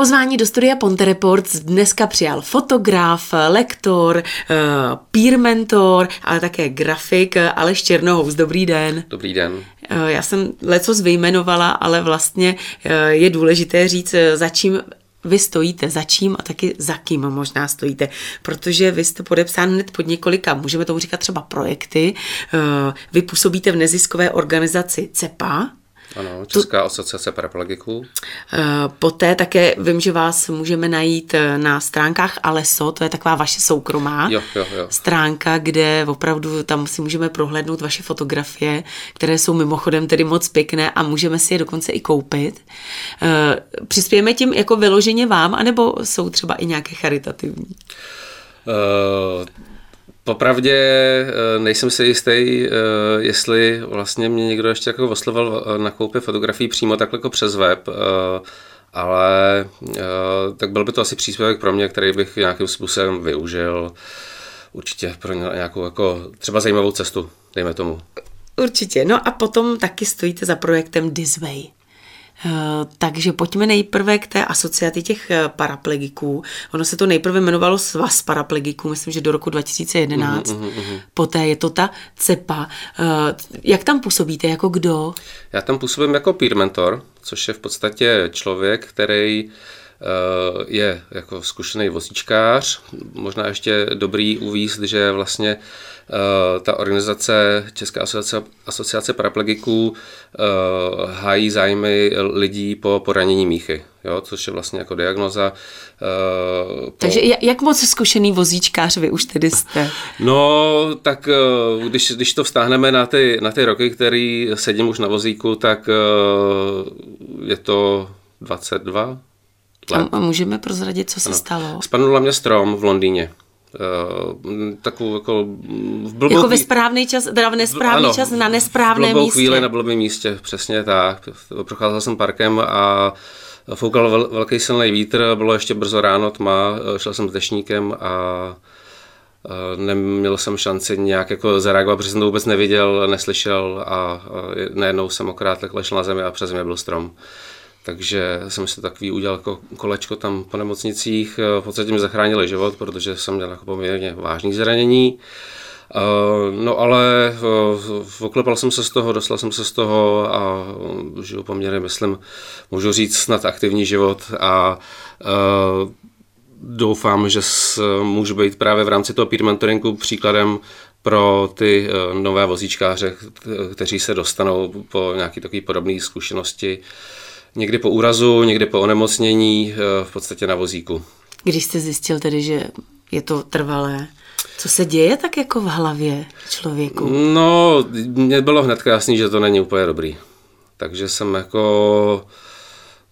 Pozvání do studia Ponte Reports dneska přijal fotograf, lektor, eh, peer mentor, ale také grafik Aleš Černohous. Dobrý den. Dobrý den. Eh, já jsem leco vyjmenovala, ale vlastně eh, je důležité říct, za čím vy stojíte, za čím a taky za kým možná stojíte, protože vy jste podepsán hned pod několika, můžeme tomu říkat třeba projekty, vy působíte v neziskové organizaci CEPA, ano, Česká tu, asociace paraplegiků. Eh, poté také vím, že vás můžeme najít eh, na stránkách Aleso, to je taková vaše soukromá jo, jo, jo. stránka, kde opravdu tam si můžeme prohlédnout vaše fotografie, které jsou mimochodem tedy moc pěkné a můžeme si je dokonce i koupit. Eh, přispějeme tím jako vyloženě vám, anebo jsou třeba i nějaké charitativní? Uh, Popravdě eh, nejsem si jistý, eh, jestli vlastně mě někdo ještě jako oslovil eh, na koupi fotografií přímo takhle jako přes web, ale tak byl by to asi příspěvek pro mě, který bych nějakým způsobem využil. Určitě pro nějakou jako třeba zajímavou cestu, dejme tomu. Určitě. No a potom taky stojíte za projektem Disway. Eh, takže pojďme nejprve k té asociaci těch eh, paraplegiků. Ono se to nejprve jmenovalo Svaz paraplegiků, myslím, že do roku 2011. Uhum, uhum. Poté je to ta CEPA. Eh, jak tam působíte, jako kdo? Já tam působím jako peer mentor, což je v podstatě člověk, který je jako zkušený vozíčkář, možná ještě dobrý uvízt, že vlastně ta organizace Česká asociace, asociace paraplegiků uh, hájí zájmy lidí po poranění míchy, jo, což je vlastně jako diagnoza. Uh, po... Takže jak moc zkušený vozíčkář vy už tedy jste? No, tak když, když to vztáhneme na ty, na ty roky, který sedím už na vozíku, tak je to 22 let. A můžeme prozradit, co se ano. stalo? Spadnula mě strom v Londýně. Uh, takovou jako v blbou Jako ve správný čas, teda v nesprávný ano, čas na nesprávném místě. chvíli na blbém místě, přesně tak. Procházel jsem parkem a foukal vel, velký silný vítr, bylo ještě brzo ráno, tma, šel jsem s dešníkem a neměl jsem šanci nějak jako zareagovat, protože jsem to vůbec neviděl, neslyšel a najednou jsem okrát ležel na zemi a přes mě byl strom. Takže jsem si takový udělal jako kolečko tam po nemocnicích. V podstatě mi zachránili život, protože jsem měl jako poměrně vážný zranění. Eh, no ale eh, oklepal jsem se z toho, dostal jsem se z toho a žiju poměrně, myslím, můžu říct snad aktivní život a eh, doufám, že můžu být právě v rámci toho peer mentoringu příkladem pro ty nové vozíčkáře, kteří se dostanou po nějaké takové podobné zkušenosti někdy po úrazu, někdy po onemocnění, eh, v podstatě na vozíku. Když jste zjistil tedy, že je to trvalé, co se děje tak jako v hlavě člověku? No, mně bylo hned jasný, že to není úplně dobrý. Takže jsem jako,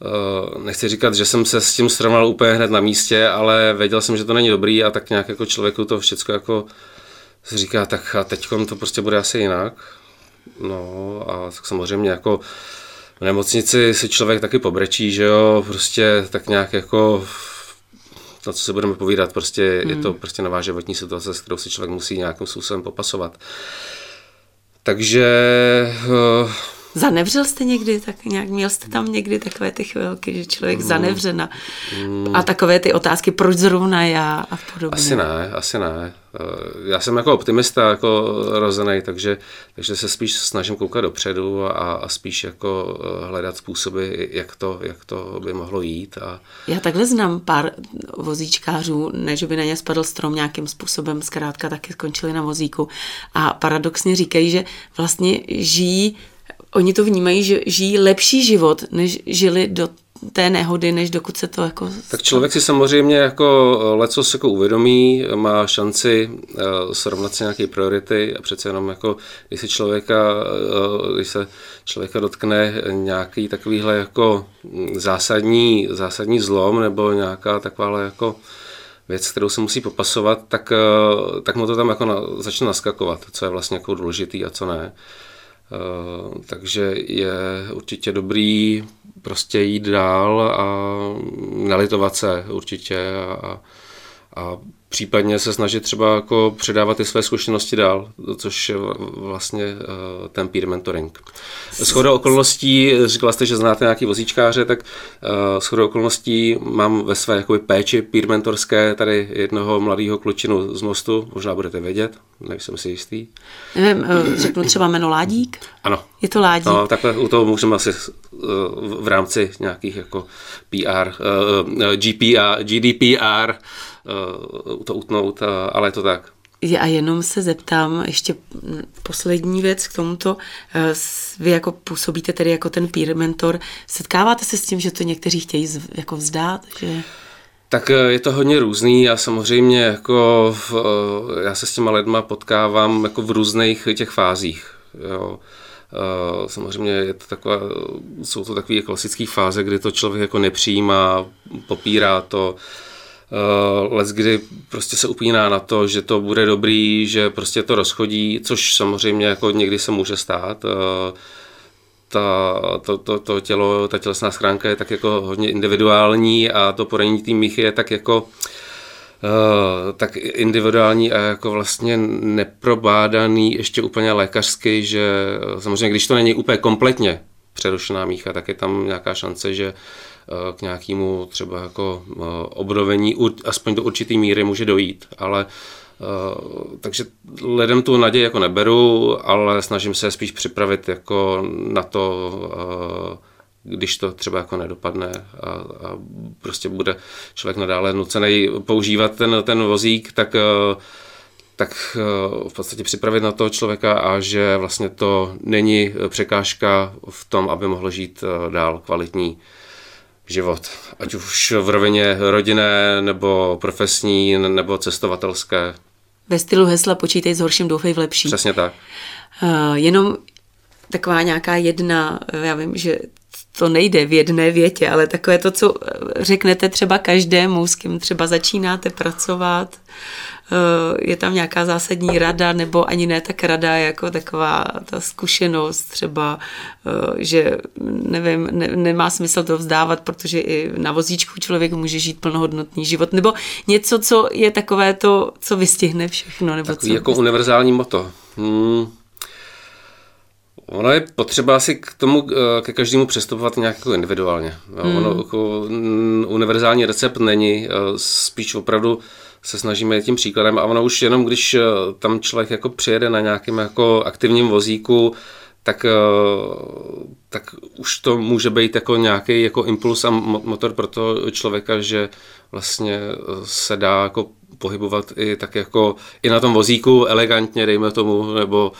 eh, nechci říkat, že jsem se s tím srovnal úplně hned na místě, ale věděl jsem, že to není dobrý a tak nějak jako člověku to všechno jako říká, tak a teď to prostě bude asi jinak. No a tak samozřejmě jako v nemocnici si člověk taky pobrečí, že jo, prostě tak nějak jako na co se budeme povídat, prostě hmm. je to prostě nová životní situace, s kterou si člověk musí nějakým způsobem popasovat. Takže uh, Zanevřel jste někdy, tak nějak měl jste tam někdy takové ty chvilky, že člověk mm. zanevře na, mm. a takové ty otázky, proč zrovna já a podobně. Asi ne, asi ne. Eh, já jsem jako optimista, jako rozený, takže, takže se spíš snažím koukat dopředu a, a spíš jako eh, hledat způsoby, jak to, jak to by mohlo jít. A... Já takhle znám pár vozíčkářů, ne, že by na ně spadl strom nějakým způsobem, zkrátka taky skončili na vozíku a paradoxně říkají, že vlastně žijí oni to vnímají, že žijí lepší život, než žili do té nehody, než dokud se to jako... Tak člověk si samozřejmě jako leco se jako uvědomí, má šanci uh, srovnat si nějaké priority a přece jenom jako, když se člověka, uh, když se člověka dotkne nějaký takovýhle jako zásadní, zásadní zlom nebo nějaká takováhle jako věc, kterou se musí popasovat, tak, tak mu to tam jako na, začne naskakovat, co je vlastně jako důležitý a co ne. Eh, takže je určitě dobrý prostě jít dál a nalitovat se určitě a, a případně se snažit třeba jako předávat ty své zkušenosti dál, což je vlastně uh, ten peer mentoring. Shodou okolností, říkala jste, že znáte nějaký vozíčkáře, tak uh, shodou okolností mám ve své jakoby, péči peer mentorské tady jednoho mladého klučinu z mostu, možná budete vědět, nejsem si jistý. Nevím, řeknu třeba jméno Ládík? Ano. Je to Ládík? No, takhle u toho můžeme asi v rámci nějakých jako PR, GPR, GDPR to utnout, uh, ale je to tak. A jenom se zeptám, ještě poslední věc k tomuto. Eh, vy jako působíte tedy jako ten peer mentor. Setkáváte se s tím, že to někteří chtějí jako vzdát? Že... Tak je to hodně různý a samozřejmě jako v, já se s těma lidma potkávám jako v různých těch fázích. Jo. Samozřejmě je to taková, jsou to takové klasické fáze, kdy to člověk jako nepřijímá, popírá to, let, kdy prostě se upíná na to, že to bude dobrý, že prostě to rozchodí, což samozřejmě jako někdy se může stát. Uh, ta, to, to, to tělo, ta tělesná schránka je tak jako hodně individuální a to poranění té míchy je tak jako Uh, tak individuální a jako vlastně neprobádaný ještě úplně lékařsky, že samozřejmě, když to není úplně kompletně přerušená mícha, tak je tam nějaká šance, že Eh, k nějakému třeba jako eh, obnovení, aspoň do určité míry může dojít, ale Uh, takže lidem tu naději jako neberu, ale snažím se spíš připravit jako na to, uh, když to třeba jako nedopadne a, a prostě bude člověk nadále nucený používat ten, ten vozík, tak uh, tak v podstatě připravit na toho člověka a že vlastně to není překážka v tom, aby mohl žít dál kvalitní život, ať už v rovině rodinné, nebo profesní, nebo cestovatelské. Ve stylu hesla počítej s horším, doufej v lepší. Přesně tak. Uh, jenom taková nějaká jedna, já vím, že to nejde v jedné větě, ale takové to, co řeknete třeba každému, s kým třeba začínáte pracovat, je tam nějaká zásadní rada, nebo ani ne tak rada, jako taková ta zkušenost třeba, že nevím, ne, nemá smysl to vzdávat, protože i na vozíčku člověk může žít plnohodnotný život, nebo něco, co je takové to, co vystihne všechno. Nebo Takový co jako vystihne. univerzální moto. Hmm. Ono je potřeba asi k tomu, eh, ke každému přistupovat nějak jako individuálně. Hmm. Ono jako univerzální recept není, eh, spíš opravdu se snažíme tím příkladem a ono už jenom, když eh, tam člověk jako přijede na nějakém jako aktivním vozíku, tak, tak už to může být jako nějaký jako impuls a motor pro toho člověka, že vlastně se dá jako pohybovat i tak jako i na tom vozíku elegantně, dejme tomu, nebo uh,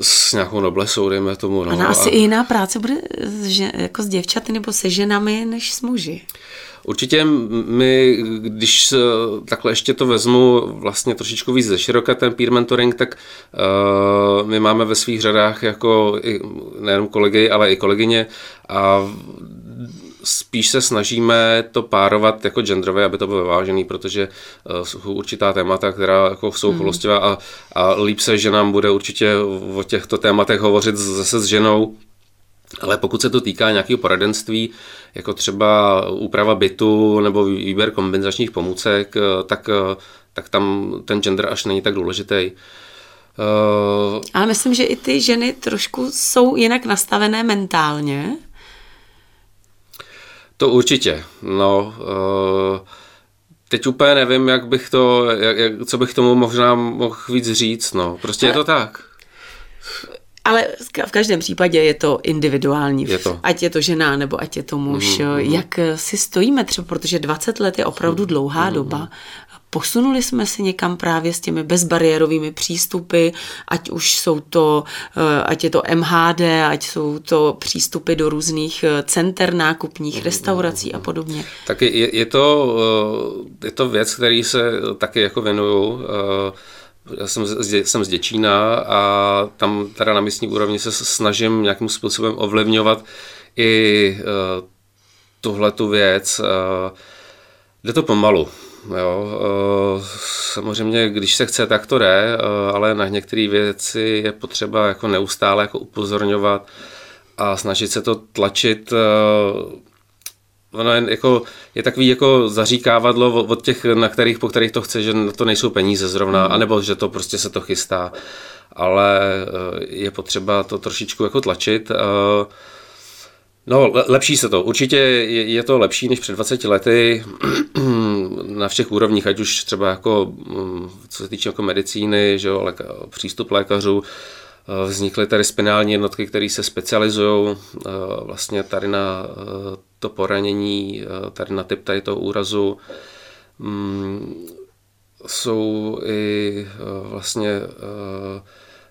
s nějakou noblesou, dejme tomu. No. Ona asi a... i jiná práce bude že, jako s děvčaty nebo se ženami než s muži. Určitě my, když takhle ještě to vezmu vlastně trošičku víc ze široka ten peer mentoring, tak uh, my máme ve svých řadách jako i, nejenom kolegy, ale i kolegyně a spíš se snažíme to párovat jako genderové, aby to bylo vyvážený, protože uh, jsou určitá témata, která jako jsou mm. a, a líp se, že nám bude určitě o těchto tématech hovořit zase s ženou, ale pokud se to týká nějakého poradenství, jako třeba úprava bytu nebo výběr kompenzačních pomůcek, eh, tak, eh, tak tam ten gender až není tak důležitý. Uh, Ale myslím, že i ty ženy trošku jsou jinak nastavené mentálně. To určitě. No, uh, teď úplně nevím, jak bych to, jak, jak, co bych tomu možná mohl víc říct. No, prostě Ale... je to tak. Ale v každém případě je to individuální, je to. ať je to žena nebo ať je to muž. Mm-hmm. Jak si stojíme třeba, protože 20 let je opravdu dlouhá mm-hmm. doba. Posunuli jsme se někam právě s těmi bezbariérovými přístupy, ať už jsou to, eh, ať je to MHD, ať jsou to přístupy do různých eh, center nákupních, mm-hmm. restaurací a podobně. Tak je, je, to, eh, je to věc, který se taky jako věnuju já jsem, jsem z Děčína a tam teda na místní úrovni se snažím nějakým způsobem ovlivňovat i uh, tuhle tu věc. Jde to pomalu. Jo, uh, samozřejmě, když se chce, tak to jde, uh, ale na některé věci je potřeba jako neustále jako upozorňovat a snažit se to tlačit uh, ono je, jako, je takový jako zaříkávadlo od těch, na kterých, po kterých to chce, že na to nejsou peníze zrovna, mm. anebo že to prostě se to chystá. Ale je potřeba to trošičku jako tlačit. Eh, no, lepší se to. Určitě je to lepší než před 20 lety na všech úrovních, ať už třeba jako, mm, co se týče jako medicíny, že jo, léka, přístup lékařů, Eh, vznikly tady spinální jednotky, které se specializují eh, vlastně tady na eh, to poranění, tady na typ tady toho úrazu. Mm, jsou i vlastně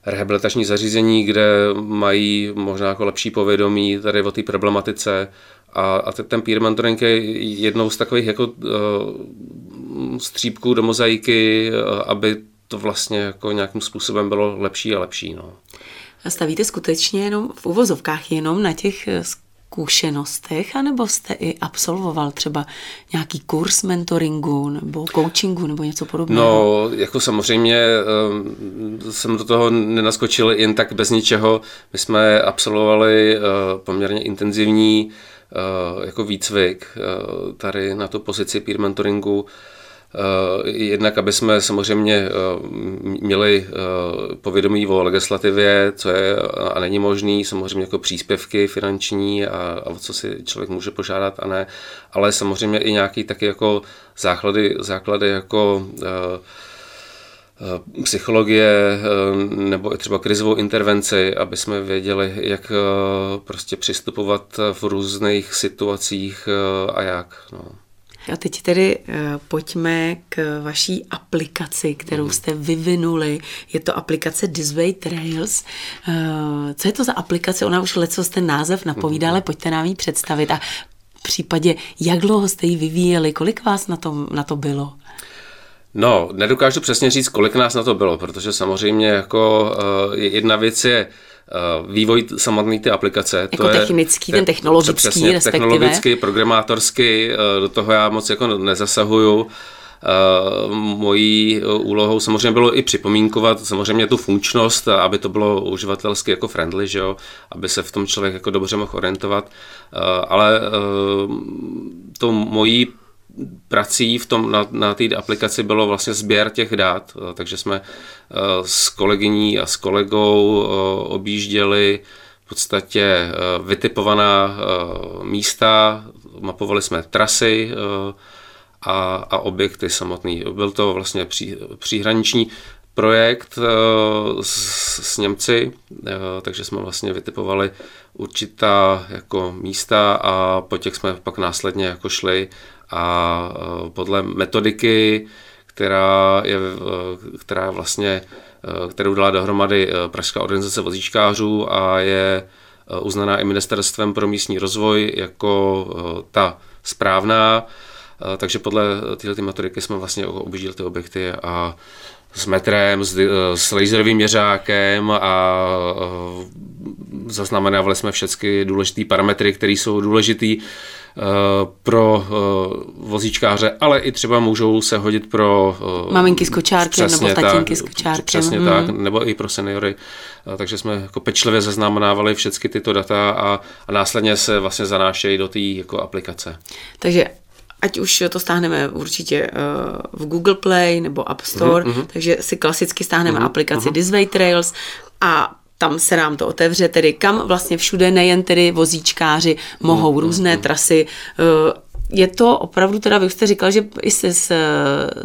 rehabilitační zařízení, kde mají možná jako lepší povědomí tady o té problematice a, a ten peer mentoring je jednou z takových jako uh, střípků do mozaiky, uh, aby to vlastně jako nějakým způsobem bylo lepší a lepší. No. A stavíte skutečně jenom v uvozovkách jenom na těch eh, zkušenostech, anebo jste i absolvoval třeba nějaký kurz mentoringu nebo coachingu nebo něco podobného? No, jako samozřejmě eh, jsem do toho nenaskočil jen tak bez ničeho. My jsme absolvovali eh, poměrně intenzivní jako výcvik tady na tu pozici peer mentoringu Eh, jednak, aby jsme samozřejmě eh, měli eh, povědomí o legislativě, co je a není možný, samozřejmě jako příspěvky finanční a, a o co si člověk může požádat a ne, ale samozřejmě i nějaký taky jako základy, základy jako psychologie nebo třeba krizovou intervenci, aby jsme věděli, jak prostě přistupovat v různých situacích a jak. No. A teď tedy uh, pojďme k vaší aplikaci, kterou mhm. jste vyvinuli. Je to aplikace Disway Trails. Uh, co je to za aplikace? Ona už leco ten název napovídá, mhm. ale pojďte nám ji představit. A v případě, jak dlouho jste ji vyvíjeli, kolik vás na, tom, na to bylo? No, nedokážu přesně říct, kolik nás na to bylo, protože samozřejmě jako uh, jedna věc je Eh, vývoj samotné ty aplikace. Jako to technický, je, ten technologický přesně, respektive. Technologicky, programátorsky, eh, do toho já moc jako nezasahuju. Uh, mojí úlohou samozřejmě bylo i připomínkovat samozřejmě tu funkčnost, aby to bylo uživatelsky jako friendly, že jo? aby se v tom člověk jako dobře mohl orientovat, uh, ale uh, to mojí prací v tom, na, na té aplikaci bylo vlastně sběr těch dat, eh, takže jsme eh, s kolegyní a s kolegou eh, objížděli v podstatě vytipovaná místa, mapovali jsme trasy a, a objekty samotný. Byl to vlastně pří, příhraniční projekt s, s Němci, takže jsme vlastně vytipovali určitá jako místa a po těch jsme pak následně jako šli a e, podle metodiky, která je, e, která vlastně, e, kterou dala dohromady Pražská organizace vozíčkářů a je uznaná i ministerstvem pro místní rozvoj jako ta správná, takže podle této metodiky jsme vlastně objížděli ty objekty a s metrem, s, s laserovým měřákem a zaznamenávali jsme všechny důležité parametry, které jsou důležité Eh, pro eh, vozíčkáře, ale i třeba můžou se hodit pro... Eh, Maminky s kočárkem nebo tatínky s kočárkem. Přesně mm. tak, nebo i pro seniory. Takže jsme jako pečlivě zaznamenávali všechny tyto data a, a následně se vlastně zanášejí do té jako aplikace. Takže ať už to stáhneme určitě v Google Play nebo App Store, mm-hmm. takže si klasicky stáhneme mm-hmm. aplikaci mm-hmm. Disway Trails a tam se nám to otevře, tedy kam vlastně všude nejen tedy vozíčkáři mohou mm, různé mm, trasy eh, je to opravdu teda, vy jste říkal, že i se s,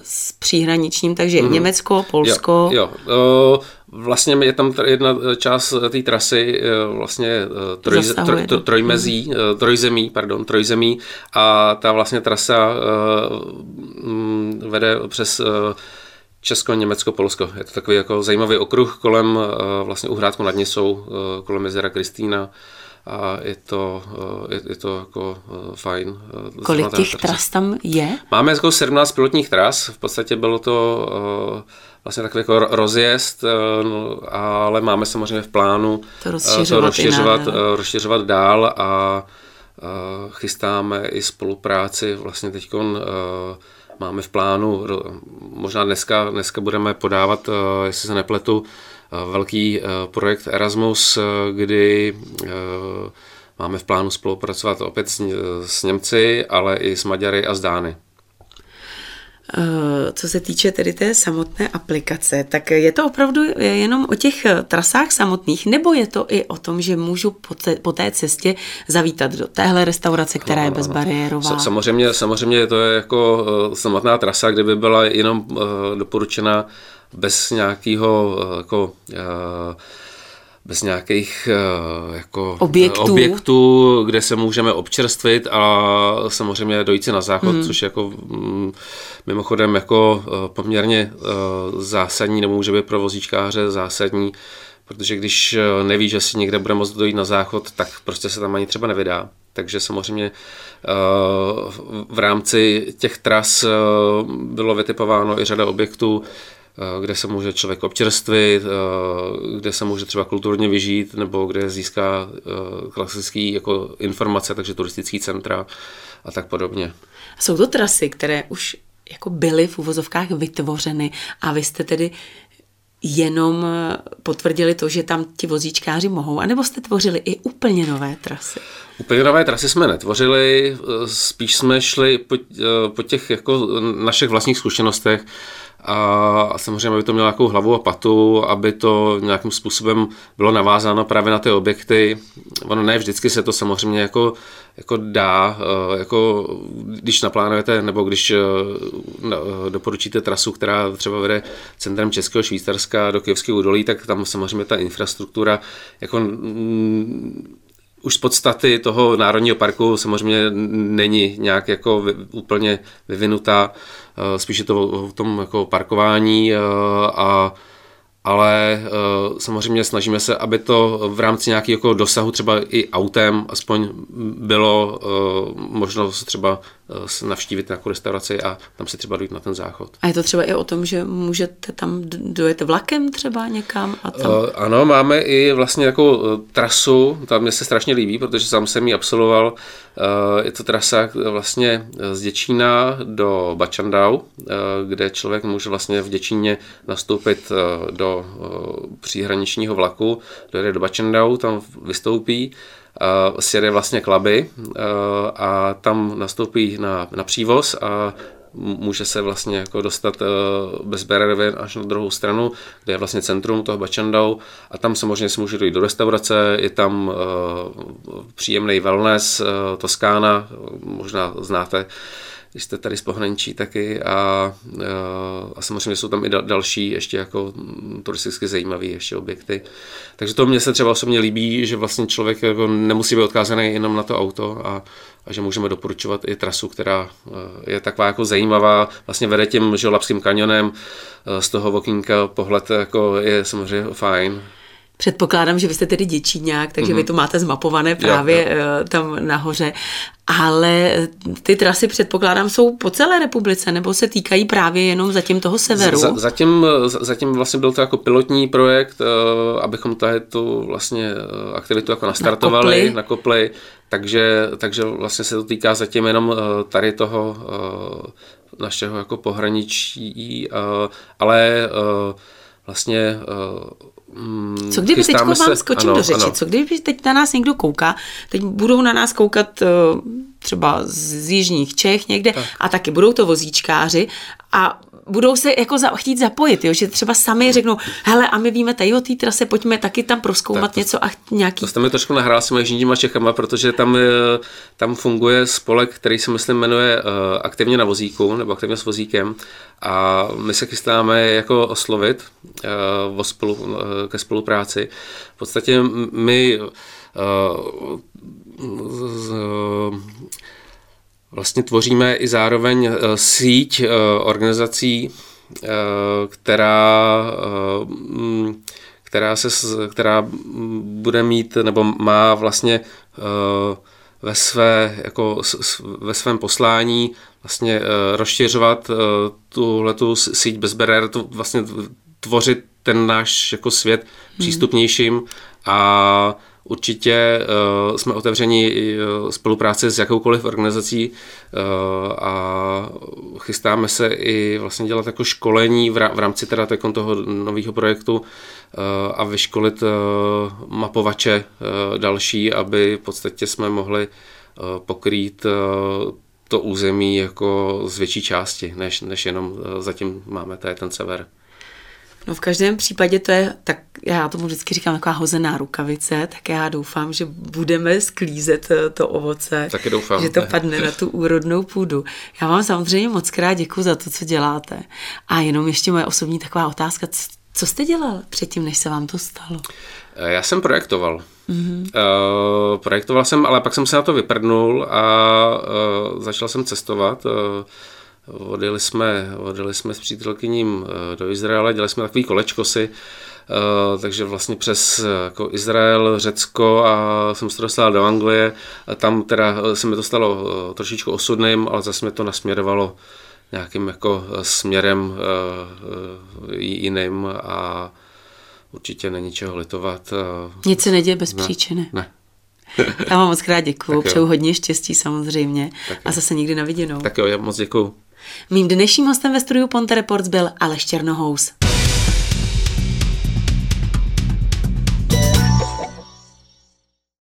s příhraničním, takže mm. Německo, Polsko. Jo, jo. Vlastně je tam jedna část té trasy vlastně troj, troj, troj, trojmezí, mm. trojzemí, pardon, trojzemí a ta vlastně trasa mm, vede přes Česko, Německo, Polsko. Je to takový jako zajímavý okruh kolem eh, vlastně Uhrádku nad Nisou, eh, kolem jezera Kristýna a je to, eh, je, je to jako fajn. Kolik těch tras tam je? Máme jako 17 pilotních tras, v podstatě bylo to vlastně takový jako rozjezd, no, ale máme samozřejmě v plánu to rozšiřovat, to rozšiřovat, rozšiřovat dál a chystáme i spolupráci vlastně teď máme v plánu, možná dneska, dneska budeme podávat, eh, jestli se nepletu, eh, velký eh, projekt Erasmus, kdy máme v plánu spolupracovat opět s, s Němci, ale i s Maďary a s Dány. Eh, co se týče tedy té samotné aplikace, tak je to opravdu jenom o těch trasách samotných, nebo je to i o tom, že můžu po té, po té cestě zavítat do téhle restaurace, která je bezbariérová? Samozřejmě, samozřejmě to je jako eh, samotná trasa, kde by byla jenom eh, doporučena bez nějakého jako bez nějakých eh, jako objektů. objektů, kde se můžeme občerstvit a samozřejmě dojít si na záchod, mm. což jako mm, mimochodem jako eh, poměrně eh, zásadní, nebo může být pro vozíčkáře zásadní, protože když neví, že si někde bude moct dojít na záchod, tak prostě se tam ani třeba nevydá. Takže samozřejmě v rámci těch tras bylo vytipováno i řada objektů, Eh, kde se může člověk občerstvit, eh, kde se může třeba kulturně vyžít, nebo kde získá eh, klasický jako informace, takže turistický centra a tak podobně. Jsou to trasy, které už jako byly v uvozovkách vytvořeny a vy jste tedy jenom potvrdili to, že tam ti vozíčkáři mohou, anebo jste tvořili i úplně nové trasy? Úplně nové trasy jsme netvořili, spíš jsme šli po, po těch jako našich vlastních zkušenostech, a samozřejmě aby to mělo nějakou hlavu a patu, aby to nějakým způsobem bylo navázáno právě na ty objekty. Ono ne vždycky se to samozřejmě jako, jako dá, eh, jako když naplánujete nebo když eh, doporučíte trasu, která třeba vede centrem Českého Švýcarska do Kyjevského údolí, tak tam samozřejmě ta infrastruktura jako už z podstaty toho národního parku samozřejmě není nějak jako úplně vyvinutá, eh, spíše to o tom jako parkování eh, a ale uh, samozřejmě snažíme se, aby to v rámci nějakého jako dosahu třeba i autem aspoň bylo možnost třeba navštívit nějakou restauraci a tam si třeba dojít na ten záchod. A je to třeba i o tom, že můžete tam dojet vlakem třeba někam? A tam... uh, ano, máme i vlastně jako uh, trasu, tam mě se strašně líbí, protože sám jsem ji absolvoval. Uh, je to trasa vlastně z Děčína do Bačandau, uh, kde člověk může vlastně v Děčíně nastoupit uh, do Eh, příhraničního vlaku, dojede do Bačendau, tam vystoupí, uh, sjede vlastně klaby uh, a tam nastoupí na, na přívoz a může se vlastně jako dostat uh, bez Bererově až na druhou stranu, kde je vlastně centrum toho Bačandau. A tam samozřejmě se může dojít do restaurace, je tam příjemný wellness, Toskána, možná znáte, jste tady z pohraničí taky a, a samozřejmě jsou tam i další ještě jako turisticky zajímavé ještě objekty. Takže to mně se třeba osobně líbí, že vlastně člověk jako nemusí být odkázaný jenom na to auto a, a že můžeme doporučovat i trasu, která je taková jako zajímavá, vlastně vede tím Žolapským kanionem, z toho Vokinka pohled jako je samozřejmě fajn. Předpokládám, že vy jste tedy děčíňák, takže mm-hmm. vy mhm. to máte zmapované právě jo, jo. tam nahoře. Ale ty trasy předpokládám jsou po celé republice, nebo se týkají právě jenom zatím toho severu? Z, zatím, zatím vlastně byl to jako pilotní projekt, abychom tady tu vlastně aktivitu jako nastartovali, nakopli, nakopli takže, takže vlastně se to týká zatím jenom tady toho našeho jako pohraničí, ale vlastně Mm, co kdyby teď vám skočím ano, do řeči, ano. co kdyby teď na nás někdo kouká, teď budou na nás koukat uh, třeba z jižních Čech někde tak. a taky budou to vozíčkáři a budou se jako za, chtít zapojit, jo? že třeba sami řeknou, hele a my víme tady o té trase, pojďme taky tam proskoumat to, něco a nějaký... To jste mi trošku nahrál s jižníma Čechama, protože tam, tam funguje spolek, který se myslím jmenuje uh, Aktivně na vozíku, nebo Aktivně s vozíkem a my se chystáme jako oslovit uh, spolu, uh, ke spolupráci. V podstatě my z, vlastně tvoříme i zároveň síť organizací, která, která, se, která bude mít nebo má vlastně ve, své, jako, ve svém poslání vlastně rozšiřovat uh, tuhletu síť bez bariér, to vlastně tvořit ten náš jako svět hmm. přístupnějším a Určitě uh, jsme otevřeni uh, spolupráci s jakoukoliv organizací uh, a chystáme se i vlastně dělat jako školení v, v rámci teda toho nového projektu a vyškolit mapovače další, aby v podstatě jsme mohli pokrýt to území jako z větší části, než, než jenom zatím máme tady ten sever. No v každém případě to je, tak já tomu vždycky říkám, taková hozená rukavice, tak já doufám, že budeme sklízet eh, to ovoce. Taky doufám. Že to padne na tu úrodnou půdu. Já vám samozřejmě moc krát děkuji za to, co děláte. A jenom ještě moje osobní taková otázka, co jste dělal předtím, než se vám to stalo? Eh, já jsem projektoval. Mm-hmm. Uh, projektoval jsem, ale pak jsem se na to vyprdnul a uh, začal jsem cestovat. Uh, Odjeli jsme, odjeli jsme s přítelkyním eh, do Izraele, dělali jsme takový kolečkosy, Uh, takže vlastně přes jako Izrael, Řecko a jsem se dostal do Anglie. A tam teda se mi to stalo trošičku osudným, ale zase mě to nasměrovalo nějakým jako směrem jiným a určitě není čeho litovat. Nic se neděje bez ne, příčiny. Ne. Já vám moc krát děkuju, přeju hodně štěstí samozřejmě tak a zase někdy na viděnou. Tak jo, já moc děkuju. Mým dnešním hostem ve studiu Ponte Reports byl Aleš Černohous.